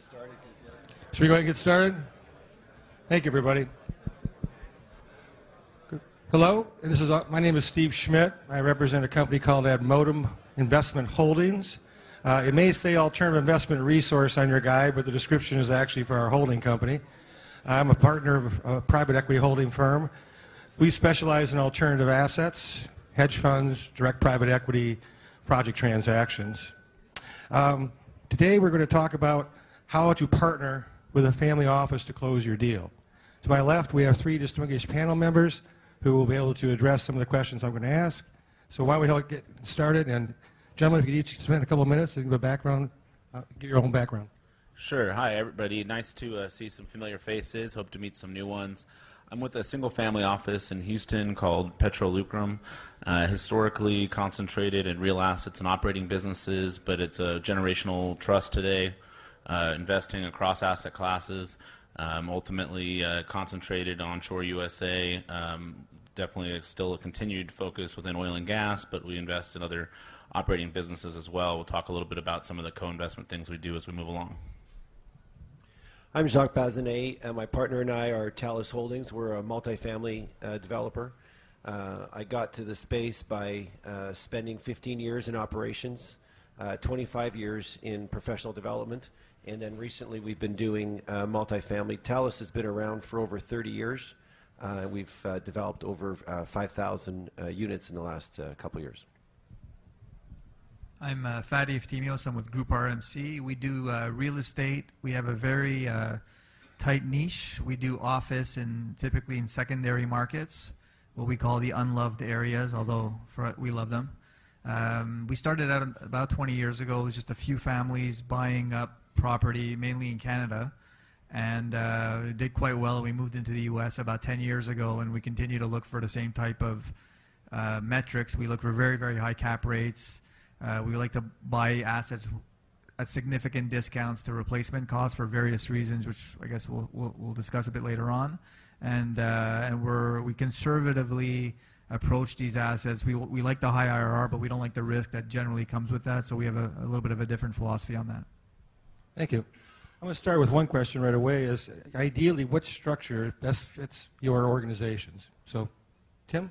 get started? Should we go ahead and get started? Thank you, everybody. Good. Hello, this is uh, my name is Steve Schmidt. I represent a company called Admodum Investment Holdings. Uh, it may say alternative investment resource on your guide, but the description is actually for our holding company. I'm a partner of a private equity holding firm. We specialize in alternative assets, hedge funds, direct private equity, project transactions. Um, today we're going to talk about how to partner with a family office to close your deal. To my left, we have three distinguished panel members who will be able to address some of the questions I'm going to ask. So why don't we get started? And gentlemen, if you could each spend a couple of minutes and give a background, uh, give your own background. Sure. Hi, everybody. Nice to uh, see some familiar faces. Hope to meet some new ones. I'm with a single family office in Houston called Petro Lucrum. Uh, historically concentrated in real assets and operating businesses, but it's a generational trust today, uh, investing across asset classes. Um, ultimately uh, concentrated onshore USA. Um, definitely still a continued focus within oil and gas, but we invest in other operating businesses as well. We'll talk a little bit about some of the co-investment things we do as we move along. I'm Jacques Bazinet, and my partner and I are Talus Holdings. We're a multifamily uh, developer. Uh, I got to the space by uh, spending 15 years in operations, uh, 25 years in professional development, and then recently we've been doing uh, multifamily. Talus has been around for over 30 years. Uh, we've developed over 5,000 units in the last couple years. I'm uh, Fadi Eftimios. I'm with Group RMC. We do uh, real estate. We have a very uh, tight niche. We do office and typically in secondary markets, what we call the unloved areas, although for, we love them. Um, we started out about 20 years ago. It was just a few families buying up property, mainly in Canada, and uh, did quite well. We moved into the U.S. about 10 years ago, and we continue to look for the same type of uh, metrics. We look for very, very high cap rates uh, we like to buy assets at significant discounts to replacement costs for various reasons, which I guess we'll, we'll, we'll discuss a bit later on. And, uh, and we're, we conservatively approach these assets. We, we like the high IRR, but we don't like the risk that generally comes with that, so we have a, a little bit of a different philosophy on that. Thank you. I'm going to start with one question right away is ideally what structure best fits your organizations? So, Tim?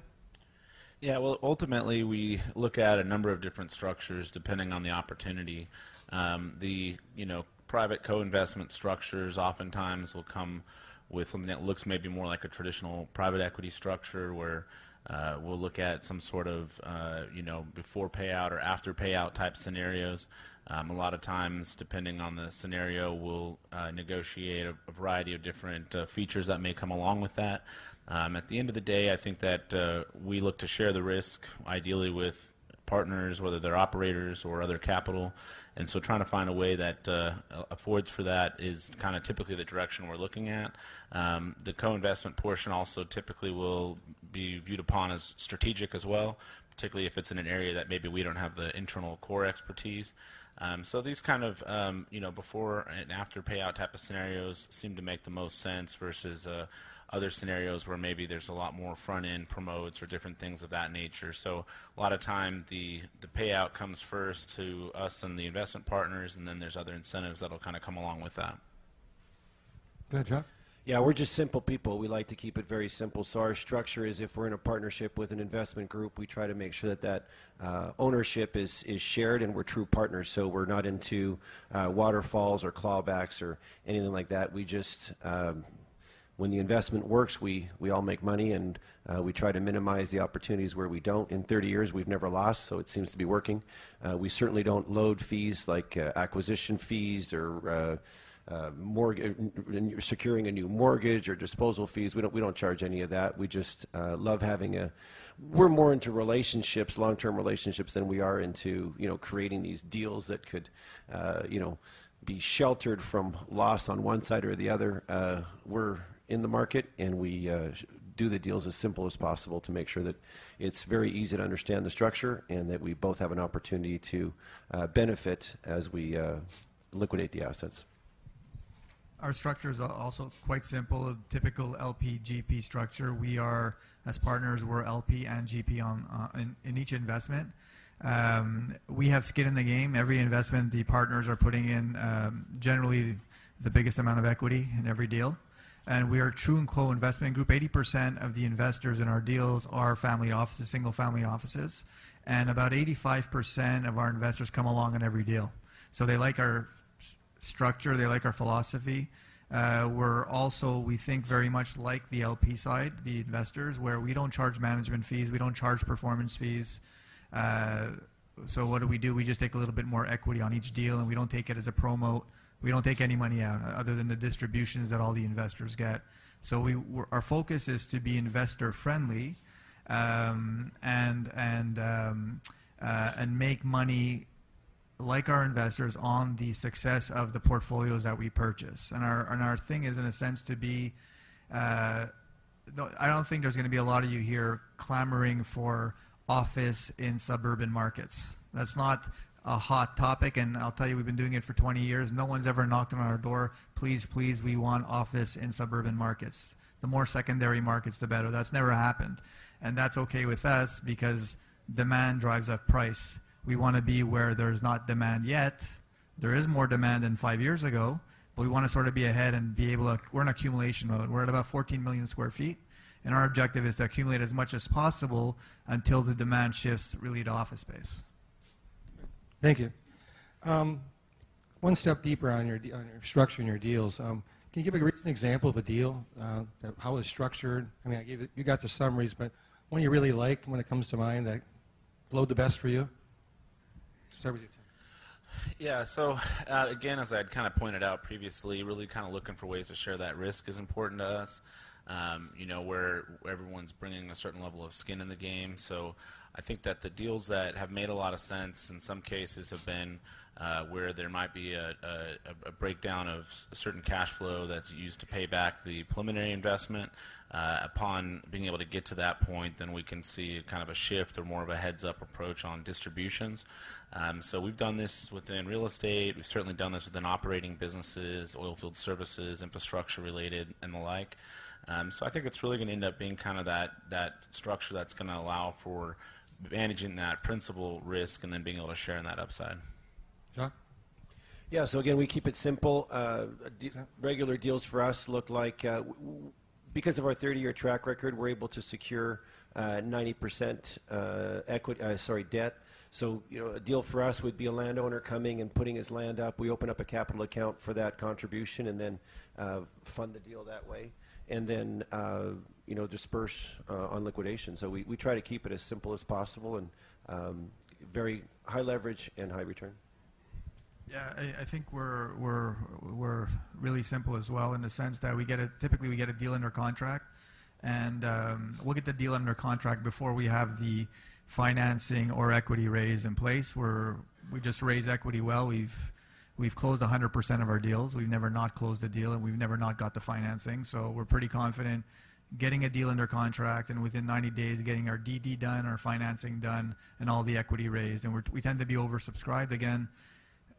Yeah, well, ultimately, we look at a number of different structures depending on the opportunity. Um, the you know private co-investment structures oftentimes will come with something that looks maybe more like a traditional private equity structure, where uh, we'll look at some sort of uh, you know before payout or after payout type scenarios. Um, a lot of times, depending on the scenario, we'll uh, negotiate a, a, variety of different uh, features that may come along with that. Um, at the end of the day, I think that uh, we look to share the risk, ideally with partners, whether they're operators or other capital. And so trying to find a way that uh, affords for that is kind of typically the direction we're looking at. Um, the co-investment portion also typically will be viewed upon as strategic as well, particularly if it's in an area that maybe we don't have the internal core expertise. Um, so these kind of um, you know before and after payout type of scenarios seem to make the most sense versus uh, other scenarios where maybe there's a lot more front end promotes or different things of that nature. So a lot of time the the payout comes first to us and the investment partners, and then there's other incentives that'll kind of come along with that. Go ahead, John. Yeah, we're just simple people. We like to keep it very simple. So our structure is if we're in a partnership with an investment group, we try to make sure that that uh, ownership is, is shared and we're true partners. So we're not into uh, waterfalls or clawbacks or anything like that. We just um, when the investment works, we, we all make money and uh, we try to minimize the opportunities where we don't. In 30 years, we've never lost, so it seems to be working. Uh, we certainly don't load fees like uh, acquisition fees or uh, uh, mortgage, securing a new mortgage or disposal fees. We don't, we don't charge any of that. We just uh, love having a, we're more into relationships, long-term relationships, than we are into, you know, creating these deals that could, you know, be sheltered from loss on one side or the other. we're in the market, and we uh, do the deals as simple as possible to make sure that it's very easy to understand the structure and that we both have an opportunity to uh, benefit as we uh, liquidate the assets. Our structure is also quite simple, a typical LP GP structure. We are, as partners, we're LP and GP on, uh, in, in, each investment. Um, we have skin in the game. Every investment the partners are putting in, um, generally the biggest amount of equity in every deal. And we are true and co-investment group. 80% of the investors in our deals are family offices, single family offices. And about 85% of our investors come along on every deal. So they like our structure, they like our philosophy. Uh, we're also, we think very much like the LP side, the investors, where we don't charge management fees, we don't charge performance fees. Uh, so what do we do? We just take a little bit more equity on each deal, and we don't take it as a promote. We don't take any money out uh, other than the distributions that all the investors get. So we, our focus is to be investor friendly, um, and and um, uh, and make money like our investors on the success of the portfolios that we purchase. And our and our thing is in a sense to be. Uh, I don't think there's going to be a lot of you here clamoring for office in suburban markets. That's not a hot topic, and I'll tell you, we've been doing it for 20 years. No one's ever knocked on our door. Please, please, we want office in suburban markets. The more secondary markets, the better. That's never happened, and that's okay with us because demand drives up price. We want to be where there's not demand yet. There is more demand than five years ago, but we want to sort of be ahead and be able to. We're in accumulation mode. We're at about 14 million square feet, and our objective is to accumulate as much as possible until the demand shifts really to office space. Thank you. Um, one step deeper on your, on your structure and your deals. Um, can you give a recent example of a deal, uh, that, how it's structured? I mean, I gave it, you got the summaries, but one you really liked when it comes to mind that glowed the best for you? Start with you. Tim. Yeah, so uh, again, as I'd kind of pointed out previously, really kind of looking for ways to share that risk is important to us. Um, you know, where everyone's bringing a certain level of skin in the game. So I think that the deals that have made a lot of sense in some cases have been uh, where there might be a, a, a breakdown of s- certain cash flow that's used to pay back the preliminary investment. Uh, upon being able to get to that point, then we can see kind of a shift or more of a heads up approach on distributions. Um, so we've done this within real estate. We've certainly done this within operating businesses, oil field services, infrastructure related, and the like. Um, so I think it's really going to end up being kind of that that structure that's going to allow for managing that principal risk and then being able to share in that upside. Jacques? Yeah, so again, we keep it simple. Uh, de- regular deals for us look like, uh, w- w- because of our 30 year track record, we're able to secure uh, 90% uh, equity, uh, sorry, debt. So, you know, a deal for us would be a landowner coming and putting his land up. We open up a capital account for that contribution and then uh, fund the deal that way. And then, uh, you know, disperse uh, on liquidation. So we, we try to keep it as simple as possible and um, very high leverage and high return. Yeah, I, I think we're we're we're really simple as well in the sense that we get a typically we get a deal under contract, and um, we'll get the deal under contract before we have the financing or equity raise in place. We're we just raise equity well. We've we've closed 100% of our deals. We've never not closed a deal, and we've never not got the financing. So we're pretty confident getting a deal under contract and within 90 days getting our DD done, our financing done, and all the equity raised. And we tend to be oversubscribed again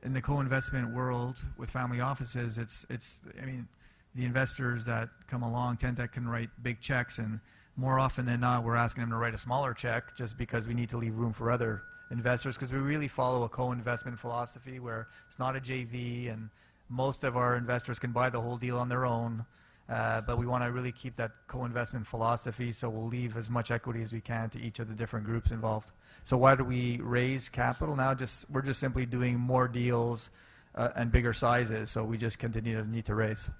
in the co-investment world with family offices, it's it's I mean, the investors that come along tend to can write big checks, and more often than not, we're asking them to write a smaller check just because we need to leave room for other investors because we really follow a co-investment philosophy where it's not a JV, and most of our investors can buy the whole deal on their own. Uh, but we want to really keep that co-investment philosophy, so we'll leave as much equity as we can to each of the different groups involved. So why do we raise capital now? Just we're just simply doing more deals uh, and bigger sizes, so we just continue to need to raise.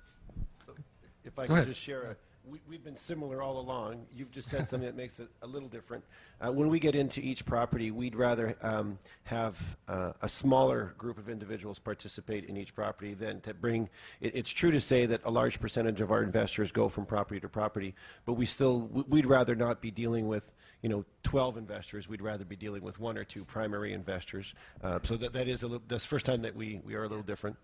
If I Go could ahead. just share a, we, we've been similar all along. You've just said something that makes it a little different. Uh, when we get into each property, we'd rather um, have uh, a smaller group of individuals participate in each property than to bring. It, it's true to say that a large percentage of our investors go from property to property, but we still we- we'd rather not be dealing with you know 12 investors. We'd rather be dealing with one or two primary investors. Uh, so that that is a little. That's the first time that we we are a little different.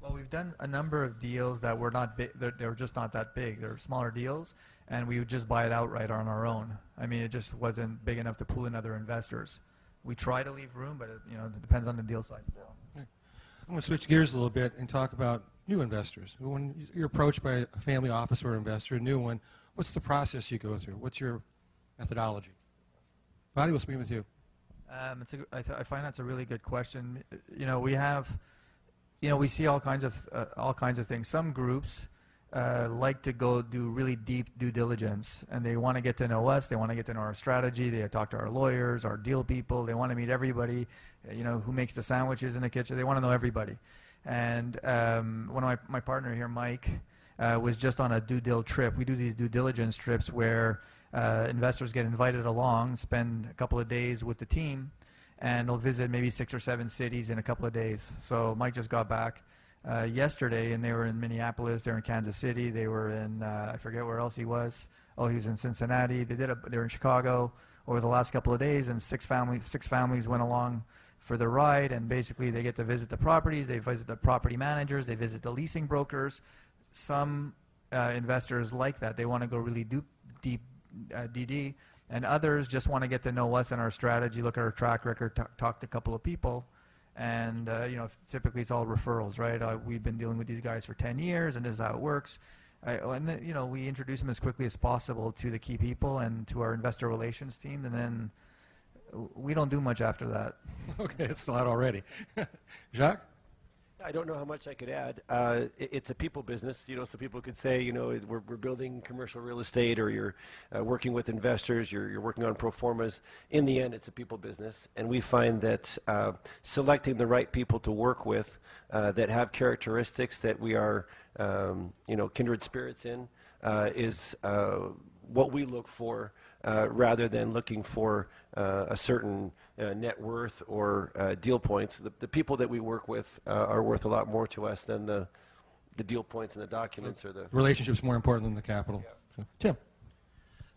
Well, we've done a number of deals that were not big. They're, they're just not that big. They're smaller deals, and we would just buy it outright on our own. I mean, it just wasn't big enough to pull in other investors. We try to leave room, but it, you know, it depends on the deal size. as well. I'm going to switch gears a little bit and talk about new investors. When you're approached by a family office or investor, a new one, what's the process you go through? What's your methodology? Bobby, we'll speak with you. Um, it's a, I, th- I find that's a really good question. You know, we have you know, we see all kinds of uh, all kinds of things. Some groups uh, like to go do really deep due diligence, and they want to get to know us. They want to get to know our strategy. They talk to our lawyers, our deal people. They want to meet everybody. uh, You know, who makes the sandwiches in the kitchen. They want to know everybody. And um, one of my my partner here, Mike, uh, was just on a due dil trip. We do these due diligence trips where uh, investors get invited along, spend a couple of days with the team, and they'll visit maybe six or seven cities in a couple of days. So Mike just got back uh, yesterday, and they were in Minneapolis, they're in Kansas City, they were in uh, I forget where else he was. Oh, he was in Cincinnati. They did a, they were in Chicago over the last couple of days, and six families six families went along for the ride, and basically they get to visit the properties, they visit the property managers, they visit the leasing brokers. Some uh, investors like that; they want to go really deep, deep uh, DD, and others just want to get to know us and our strategy, look at our track record, t- talk to a couple of people, and uh, you know, typically it's all referrals, right? Uh, we've been dealing with these guys for 10 years, and this is how it works. Uh, and then, you know, we introduce them as quickly as possible to the key people and to our investor relations team, and then we don't do much after that. Okay, it's not already. Jacques? I don't know how much I could add. Uh, it, it's a people business, you know. So people could say, you know, we're, we're building commercial real estate, or you're uh, working with investors, you're, you're working on pro formas. In the end, it's a people business, and we find that uh, selecting the right people to work with uh, that have characteristics that we are, um, you know, kindred spirits in uh, is uh, what we look for, uh, rather than looking for uh, a certain uh, net worth or uh, deal points. The, the people that we work with uh, are worth a lot more to us than the, the deal points and the documents or the. Relationship's more important than the capital. So, Tim?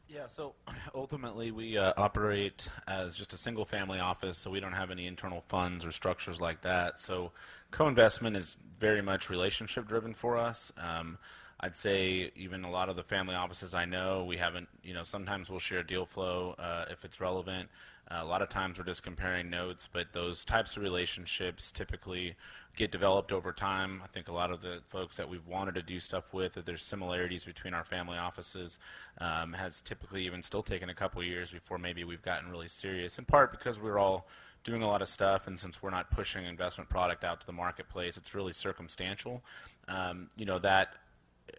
Yeah, so ultimately we uh, operate as just a single family office, so we don't have any internal funds or structures like that. So co investment is very much relationship driven for us. Um, I'd say even a lot of the family offices I know, we haven't, you know, sometimes we'll share deal flow uh, if it's relevant. Uh, a lot of times we're just comparing notes, but those types of relationships typically get developed over time. I think a lot of the folks that we've wanted to do stuff with, that there's similarities between our family offices, um, has typically even still taken a couple years before maybe we've gotten really serious. In part because we're all doing a lot of stuff, and since we're not pushing investment product out to the marketplace, it's really circumstantial. Um, you know that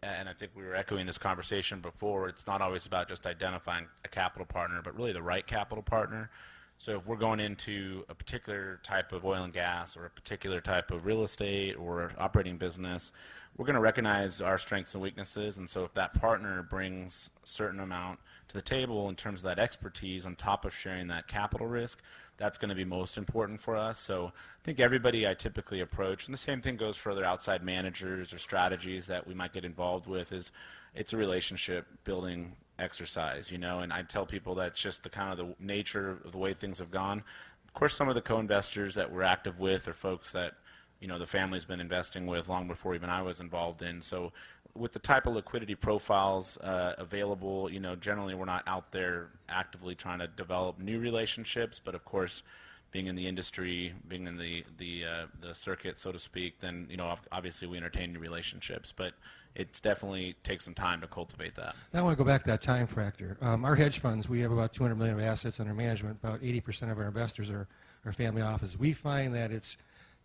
and I think we were echoing this conversation before, it's not always about just identifying a capital partner, but really the right capital partner. So if we're going into a particular type of oil and gas or a particular type of real estate or operating business, we're going to recognize our strengths and weaknesses. And so if that partner brings a certain amount to the table in terms of that expertise on top of sharing that capital risk, that's going to be most important for us. So I think everybody I typically approach, and the same thing goes for other outside managers or strategies that we might get involved with, is it's a relationship building exercise, you know. And I tell people that's just the kind of the nature of the way things have gone. Of course, some of the co-investors that we're active with are folks that you know the family's been investing with long before even I was involved in. So with the type of liquidity profiles uh, available, you know, generally we're not out there actively trying to develop new relationships, but of course, being in the industry, being in the the uh, the circuit, so to speak, then you know, obviously we entertain new relationships, but it's definitely takes some time to cultivate that. Now I want to go back to that time factor. Um, our hedge funds, we have about 200 million of assets under management. About 80% of our investors are, are family offices. We find that it's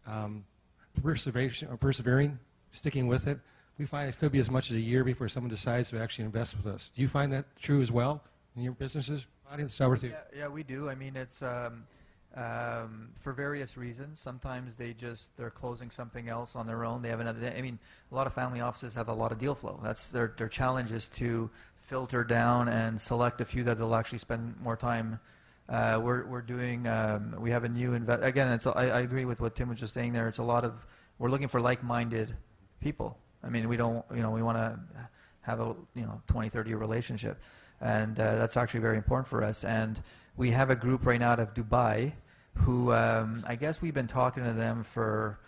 um, perseveration, or persevering, sticking with it. We find it could be as much as a year before someone decides to actually invest with us. Do you find that true as well in your businesses? Audience, start with you. Yeah, yeah, we do. I mean, it's um, um, for various reasons. Sometimes they just they're closing something else on their own. They have another. I mean, a lot of family offices have a lot of deal flow. That's their their challenge is to filter down and select a few that they'll actually spend more time. Uh, we're we're doing. Um, we have a new invest. Again, it's. I, I agree with what Tim was just saying there. It's a lot of. We're looking for like-minded people. I mean, we don't. You know, we want to have a you know 20, 30 year relationship, and uh, that's actually very important for us. And we have a group right now out of Dubai, who um, I guess we've been talking to them for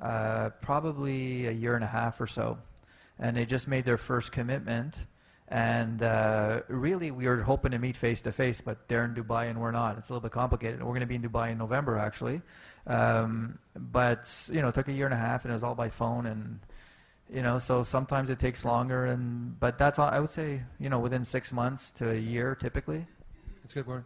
uh, probably a year and a half or so, and they just made their first commitment. And uh, really, we were hoping to meet face to face, but they're in Dubai and we're not. It's a little bit complicated. We're going to be in Dubai in November, actually. Um, but you know, it took a year and a half, and it was all by phone, and you know, so sometimes it takes longer. And but that's all, I would say, you know, within six months to a year, typically. That's good, Warren.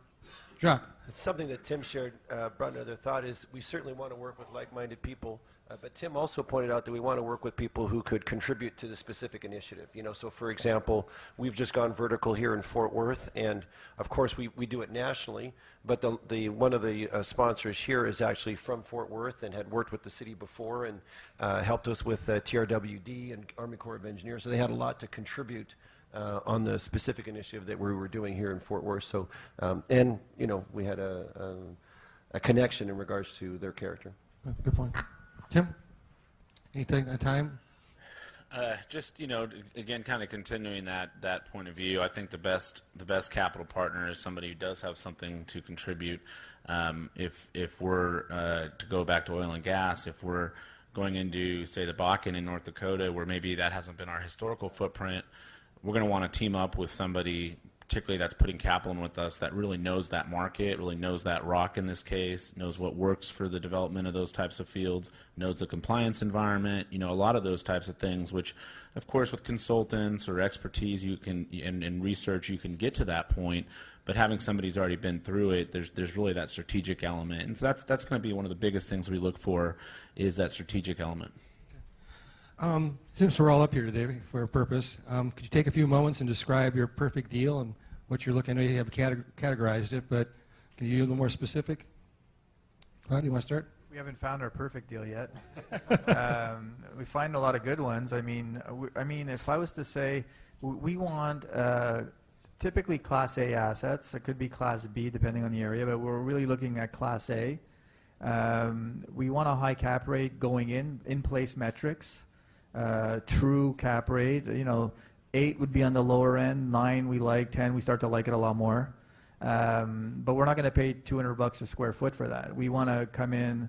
Jacques. Something that Tim shared uh, brought another thought is we certainly want to work with like-minded people, uh, but Tim also pointed out that we want to work with people who could contribute to the specific initiative. You know, so for example, we've just gone vertical here in Fort Worth, and of course we, we do it nationally. But the, the one of the uh, sponsors here is actually from Fort Worth and had worked with the city before and uh, helped us with uh, TRWD and Army Corps of Engineers. So they had a lot to contribute uh, on the specific initiative that we were doing here in Fort Worth. So, um, and you know, we had a, a, a connection in regards to their character. Good point. Tim? Anything on time? Uh, just you know, again, kind of continuing that that point of view. I think the best the best capital partner is somebody who does have something to contribute. Um, if if we're uh, to go back to oil and gas, if we're going into say the Bakken in North Dakota, where maybe that hasn't been our historical footprint, we're going to want to team up with somebody particularly that's putting capital in with us that really knows that market, really knows that rock in this case, knows what works for the development of those types of fields, knows the compliance environment, you know, a lot of those types of things, which, of course, with consultants or expertise you can and, and research you can get to that point. But having somebody who's already been through it, there's there's really that strategic element, and so that's that's going to be one of the biggest things we look for, is that strategic element. Um, since we're all up here today for a purpose, um, could you take a few moments and describe your perfect deal and what you're looking? Know you have categorized it, but can you be a little more specific? How do you want to start? We haven't found our perfect deal yet. um, we find a lot of good ones. I mean, I mean, if I was to say, we want uh, typically Class A assets. It could be Class B depending on the area, but we're really looking at Class A. Um, we want a high cap rate going in, in place metrics, uh, true cap rate. You know, Eight would be on the lower end. Nine we like. Ten we start to like it a lot more. Um, but we're not going to pay 200 bucks a square foot for that. We want to come in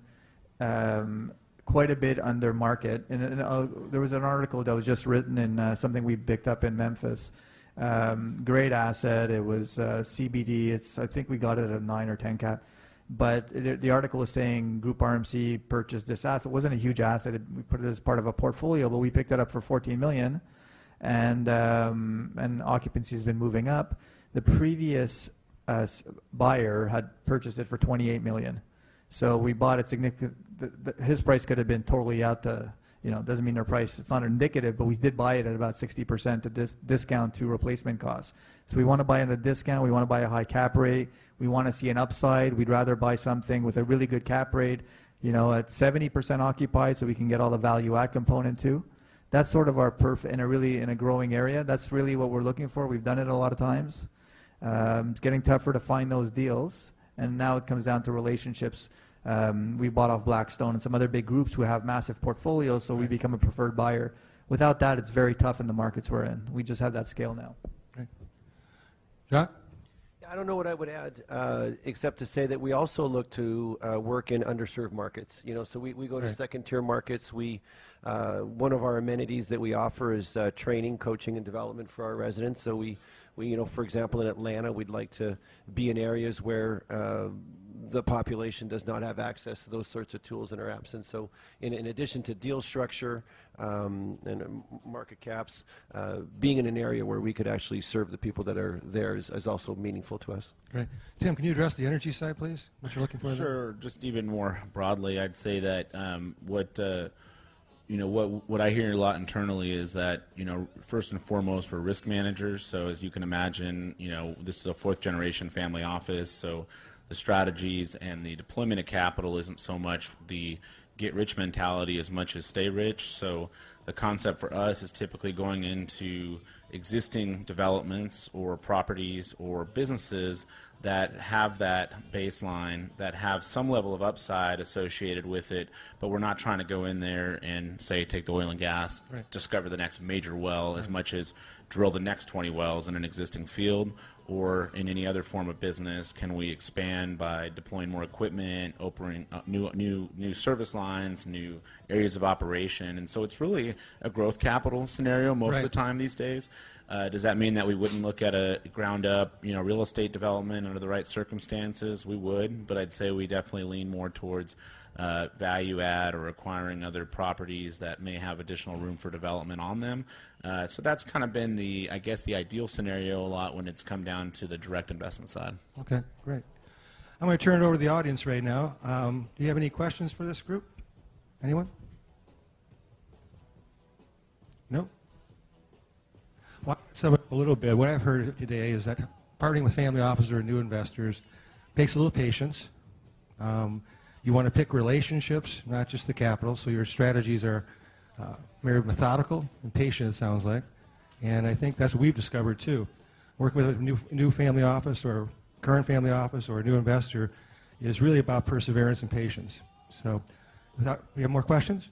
um, quite a bit under market. And, and uh, there was an article that was just written in uh, something we picked up in Memphis. Um, great asset. It was uh, CBD. It's I think we got it at a nine or ten cap. But the, the article was saying Group RMC purchased this asset. It wasn't a huge asset. It, we put it as part of a portfolio, but we picked it up for 14 million and um, and occupancy has been moving up. The previous uh, buyer had purchased it for 28 million, so we bought it significant. The, the, his price could have been totally out to you know doesn't mean their price it's not indicative, but we did buy it at about 60% to dis- discount to replacement costs. So we want to buy at a discount. We want to buy a high cap rate. We want to see an upside. We'd rather buy something with a really good cap rate, you know, at 70% occupied, so we can get all the value add component too that's sort of our perf in a really in a growing area. That's really what we're looking for. We've done it a lot of times. Um, it's getting tougher to find those deals, and now it comes down to relationships. Um, we bought off Blackstone and some other big groups who have massive portfolios, so we become a preferred buyer. Without that, it's very tough in the markets we're in. We just have that scale now. Okay. Jacques? I don't know what I would add, uh, except to say that we also look to uh, work in underserved markets. You know, so we, we go to right. second tier markets. We uh, one of our amenities that we offer is uh, training, coaching, and development for our residents. So we, we, you know, for example, in Atlanta, we'd like to be in areas where uh, the population does not have access to those sorts of tools in our absence. So, in, in addition to deal structure um, and market caps, uh, being in an area where we could actually serve the people that are there is, is also meaningful to us. Great. Tim, can you address the energy side, please? What you're looking for? Sure. There? Just even more broadly, I'd say that um, what uh, you know what what I hear a lot internally is that you know first and foremost we're risk managers. So as you can imagine, you know this is a fourth generation family office. So the strategies and the deployment of capital isn't so much the get rich mentality as much as stay rich. So the concept for us is typically going into existing developments or properties or businesses that have that baseline, that have some level of upside associated with it, but we're not trying to go in there and say take the oil and gas, right. discover the next major well right. as much as drill the next 20 wells in an existing field or in any other form of business can we expand by deploying more equipment opening uh, new new new service lines new areas of operation? And so it's really a growth capital scenario most right. of the time these days. Uh, does that mean that we wouldn't look at a ground up you know real estate development under the right circumstances? We would but i'd say we definitely lean more towards uh, value add or acquiring other properties that may have additional room for development on them. Uh, so that's kind of been the, I guess, the ideal scenario a lot when it's come down to the direct investment side. Okay, great. I'm going to turn it over to the audience right now. Um, do you have any questions for this group? Anyone? No? Well, up a little bit. What I've heard today is that partnering with family offices or new investors takes a little patience. Um, you want to pick relationships, not just the capital, so your strategies are uh, very methodical and patient, it sounds like. And I think that's what we've discovered too. Working with a new, new family office or current family office or a new investor is really about perseverance and patience. So, without, we have more questions?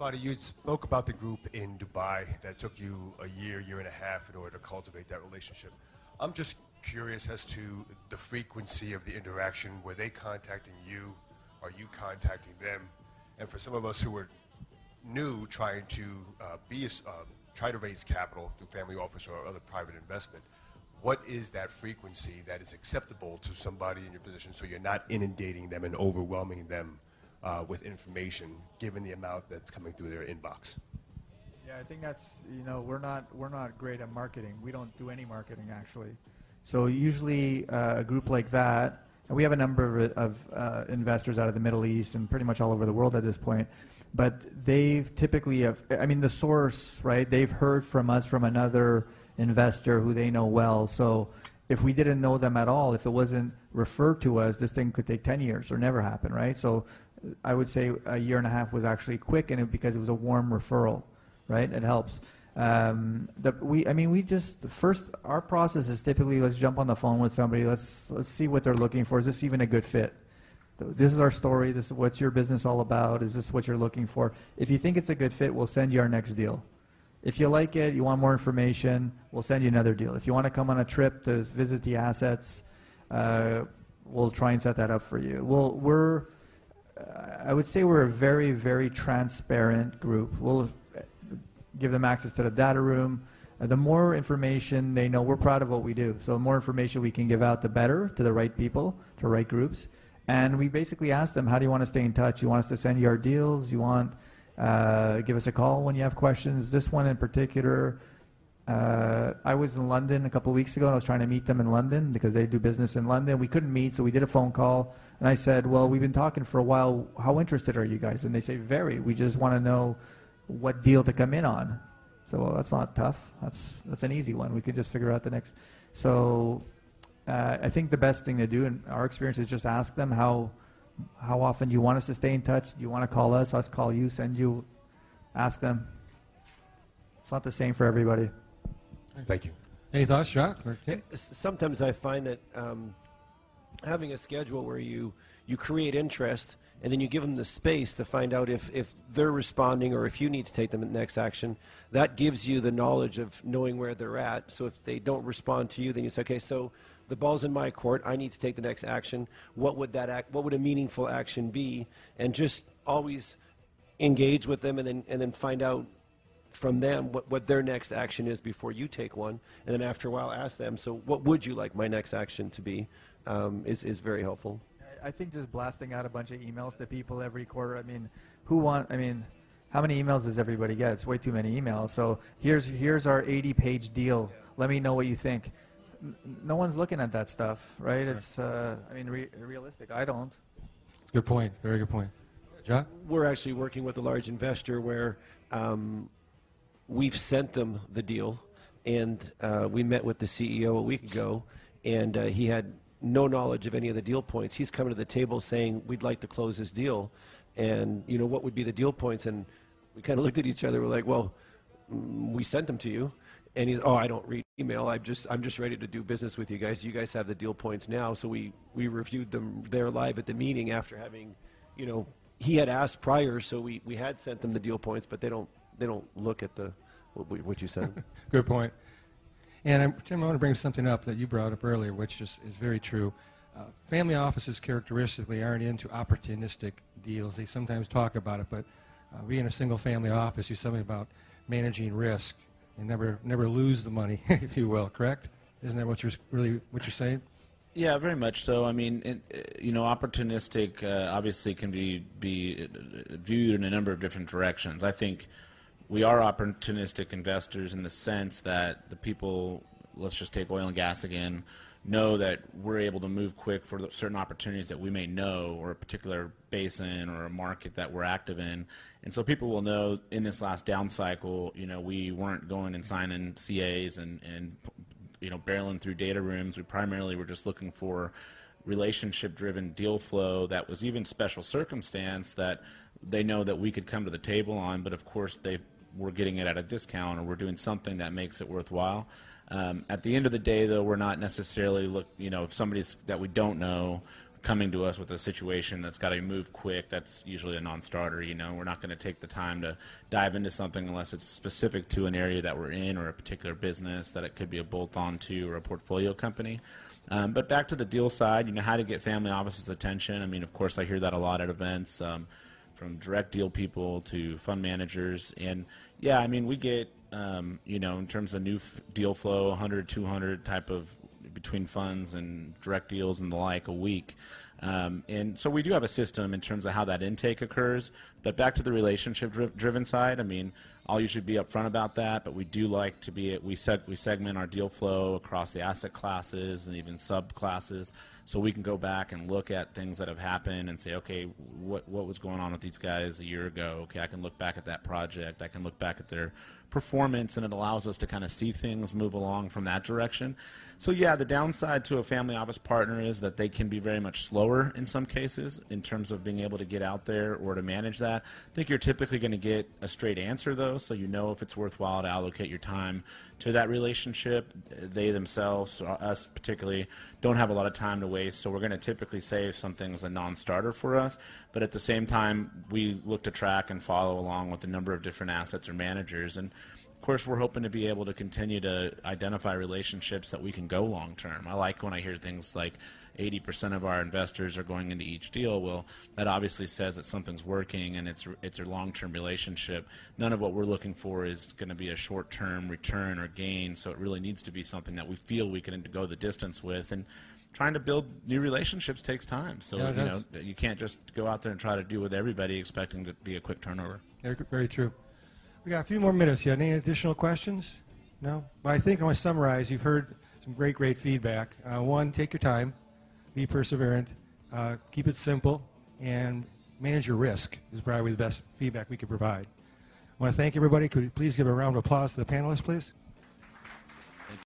Fadi, you spoke about the group in Dubai that took you a year, year and a half in order to cultivate that relationship. I'm just curious as to the frequency of the interaction. Were they contacting you? Are you contacting them? And for some of us who are new, trying to uh, be uh, try to raise capital through family office or other private investment, what is that frequency that is acceptable to somebody in your position so you're not inundating them and overwhelming them uh, with information, given the amount that's coming through their inbox? Yeah, I think that's you know we're not we're not great at marketing. We don't do any marketing actually. So usually uh, a group like that, and we have a number of, of uh, investors out of the Middle East and pretty much all over the world at this point. But they've typically, have, I mean, the source, right? They've heard from us from another investor who they know well. So if we didn't know them at all, if it wasn't referred to us, this thing could take 10 years or never happen, right? So I would say a year and a half was actually quick, and it, because it was a warm referral, right? It helps. Um, we, I mean, we just first our process is typically let's jump on the phone with somebody. Let's let's see what they're looking for. Is this even a good fit? This is our story. This is what's your business all about. Is this what you're looking for? If you think it's a good fit, we'll send you our next deal. If you like it, you want more information, we'll send you another deal. If you want to come on a trip to visit the assets, uh, we'll try and set that up for you. We'll, we're, uh, I would say we're a very, very transparent group. We'll give them access to the data room. Uh, the more information they know, we're proud of what we do. So the more information we can give out, the better to the right people, to right groups. And we basically ask them, how do you want to stay in touch? You want us to send you our deals? You want uh, give us a call when you have questions? This one in particular, uh, I was in London a couple of weeks ago and I was trying to meet them in London because they do business in London. We couldn't meet, so we did a phone call. And I said, well, we've been talking for a while. How interested are you guys? And they say, very. We just want to know what deal to come in on. So well, that's not tough. That's that's an easy one. We could just figure out the next. So uh, I think the best thing to do in our experience is just ask them how how often do you want us to stay in touch? Do you want to call us? Us call you? Send you? Ask them. It's not the same for everybody. Thank you. Any thoughts, Jacques? Sometimes I find that um, having a schedule where you you create interest and then you give them the space to find out if, if they're responding or if you need to take them the next action. That gives you the knowledge of knowing where they're at. So if they don't respond to you, then you say, okay, so the ball's in my court. I need to take the next action. What would that act? What would a meaningful action be? And just always engage with them, and then and then find out from them what, what their next action is before you take one. And then after a while, ask them. So what would you like my next action to be? Um, is is very helpful. I think just blasting out a bunch of emails to people every quarter. I mean, who want? I mean, how many emails does everybody get? It's way too many emails. So here's here's our 80-page deal. Let me know what you think. no one's looking at that stuff, right? It's. Uh, I mean, re- realistic. I don't. Good point. Very good point. John? We're actually working with a large investor where um, we've sent them the deal, and uh, we met with the CEO a week ago, and uh, he had no knowledge of any of the deal points. He's coming to the table saying, "We'd like to close this deal," and you know what would be the deal points? And we kind of looked at each other. We're like, "Well, mm, we sent them to you." And he's, "Oh, I don't read email. I'm just, I'm just ready to do business with you guys. You guys have the deal points now." So we, we reviewed them there live at the meeting after having, you know, he had asked prior, so we, we had sent them the deal points, but they don't, they don't look at the what, what you said. Good point. And I'm, Tim, I want to bring something up that you brought up earlier, which is, is very true. Uh, family offices characteristically aren't into opportunistic deals. They sometimes talk about it, but uh, being a single family office, you something about managing risk and never never lose the money, if you will. Correct? Isn't that what you're really what you're saying? Yeah, very much so. I mean, it, you know, opportunistic uh, obviously can be be viewed in a number of different directions. I think we are opportunistic investors in the sense that the people let's just take oil and gas again, know that we're able to move quick for certain opportunities that we may know or a particular basin or a market that we're active in. And so people will know in this last down cycle, you know, we weren't going and signing CAs and, and you know, barreling through data rooms. We primarily were just looking for relationship driven deal flow that was even special circumstance that they know that we could come to the table on, but of course they we're getting it at a discount or we're doing something that makes it worthwhile. Um, at the end of the day, though, we're not necessarily look. You know, if somebody's that we don't know coming to us with a situation that's got to move quick, that's usually a non-starter. You know, we're not going to take the time to dive into something unless it's specific to an area that we're in or a particular business that it could be a bolt-on to or a portfolio company. Um, but back to the deal side, you know, how to get family offices' attention. I mean, of course, I hear that a lot at events. Um, from direct deal people to fund managers. And yeah, I mean, we get, um, you know, in terms of new f- deal flow, 100, 200 type of between funds and direct deals and the like a week. Um, and so we do have a system in terms of how that intake occurs. But back to the relationship dri- driven side, I mean, I'll usually be upfront about that, but we do like to be we seg- we segment our deal flow across the asset classes and even subclasses, so we can go back and look at things that have happened and say, okay, what what was going on with these guys a year ago? Okay, I can look back at that project. I can look back at their performance, and it allows us to kind of see things move along from that direction. So yeah, the downside to a family office partner is that they can be very much slower in some cases in terms of being able to get out there or to manage that. I think you're typically going to get a straight answer though, so you know if it's worthwhile to allocate your time to that relationship. They themselves, us particularly, don't have a lot of time to waste, so we're going to typically say if something's a non-starter for us. But at the same time, we look to track and follow along with a number of different assets or managers and course, we're hoping to be able to continue to identify relationships that we can go long term. I like when I hear things like 80% of our investors are going into each deal. Well, that obviously says that something's working and it's it's a long-term relationship. None of what we're looking for is going to be a short-term return or gain. So it really needs to be something that we feel we can go the distance with and. Trying to build new relationships takes time, so Yeah, you know you can't just go out there and try to do with everybody expecting to be a quick turnover. Very true. We got a few more minutes. You any additional questions? No? Well, I think I want to summarize. You've heard some great, great feedback. Uh, one, take your time, be perseverant, uh, keep it simple, and manage your risk is probably the best feedback we could provide. I want to thank everybody. Could you please give a round of applause to the panelists, please?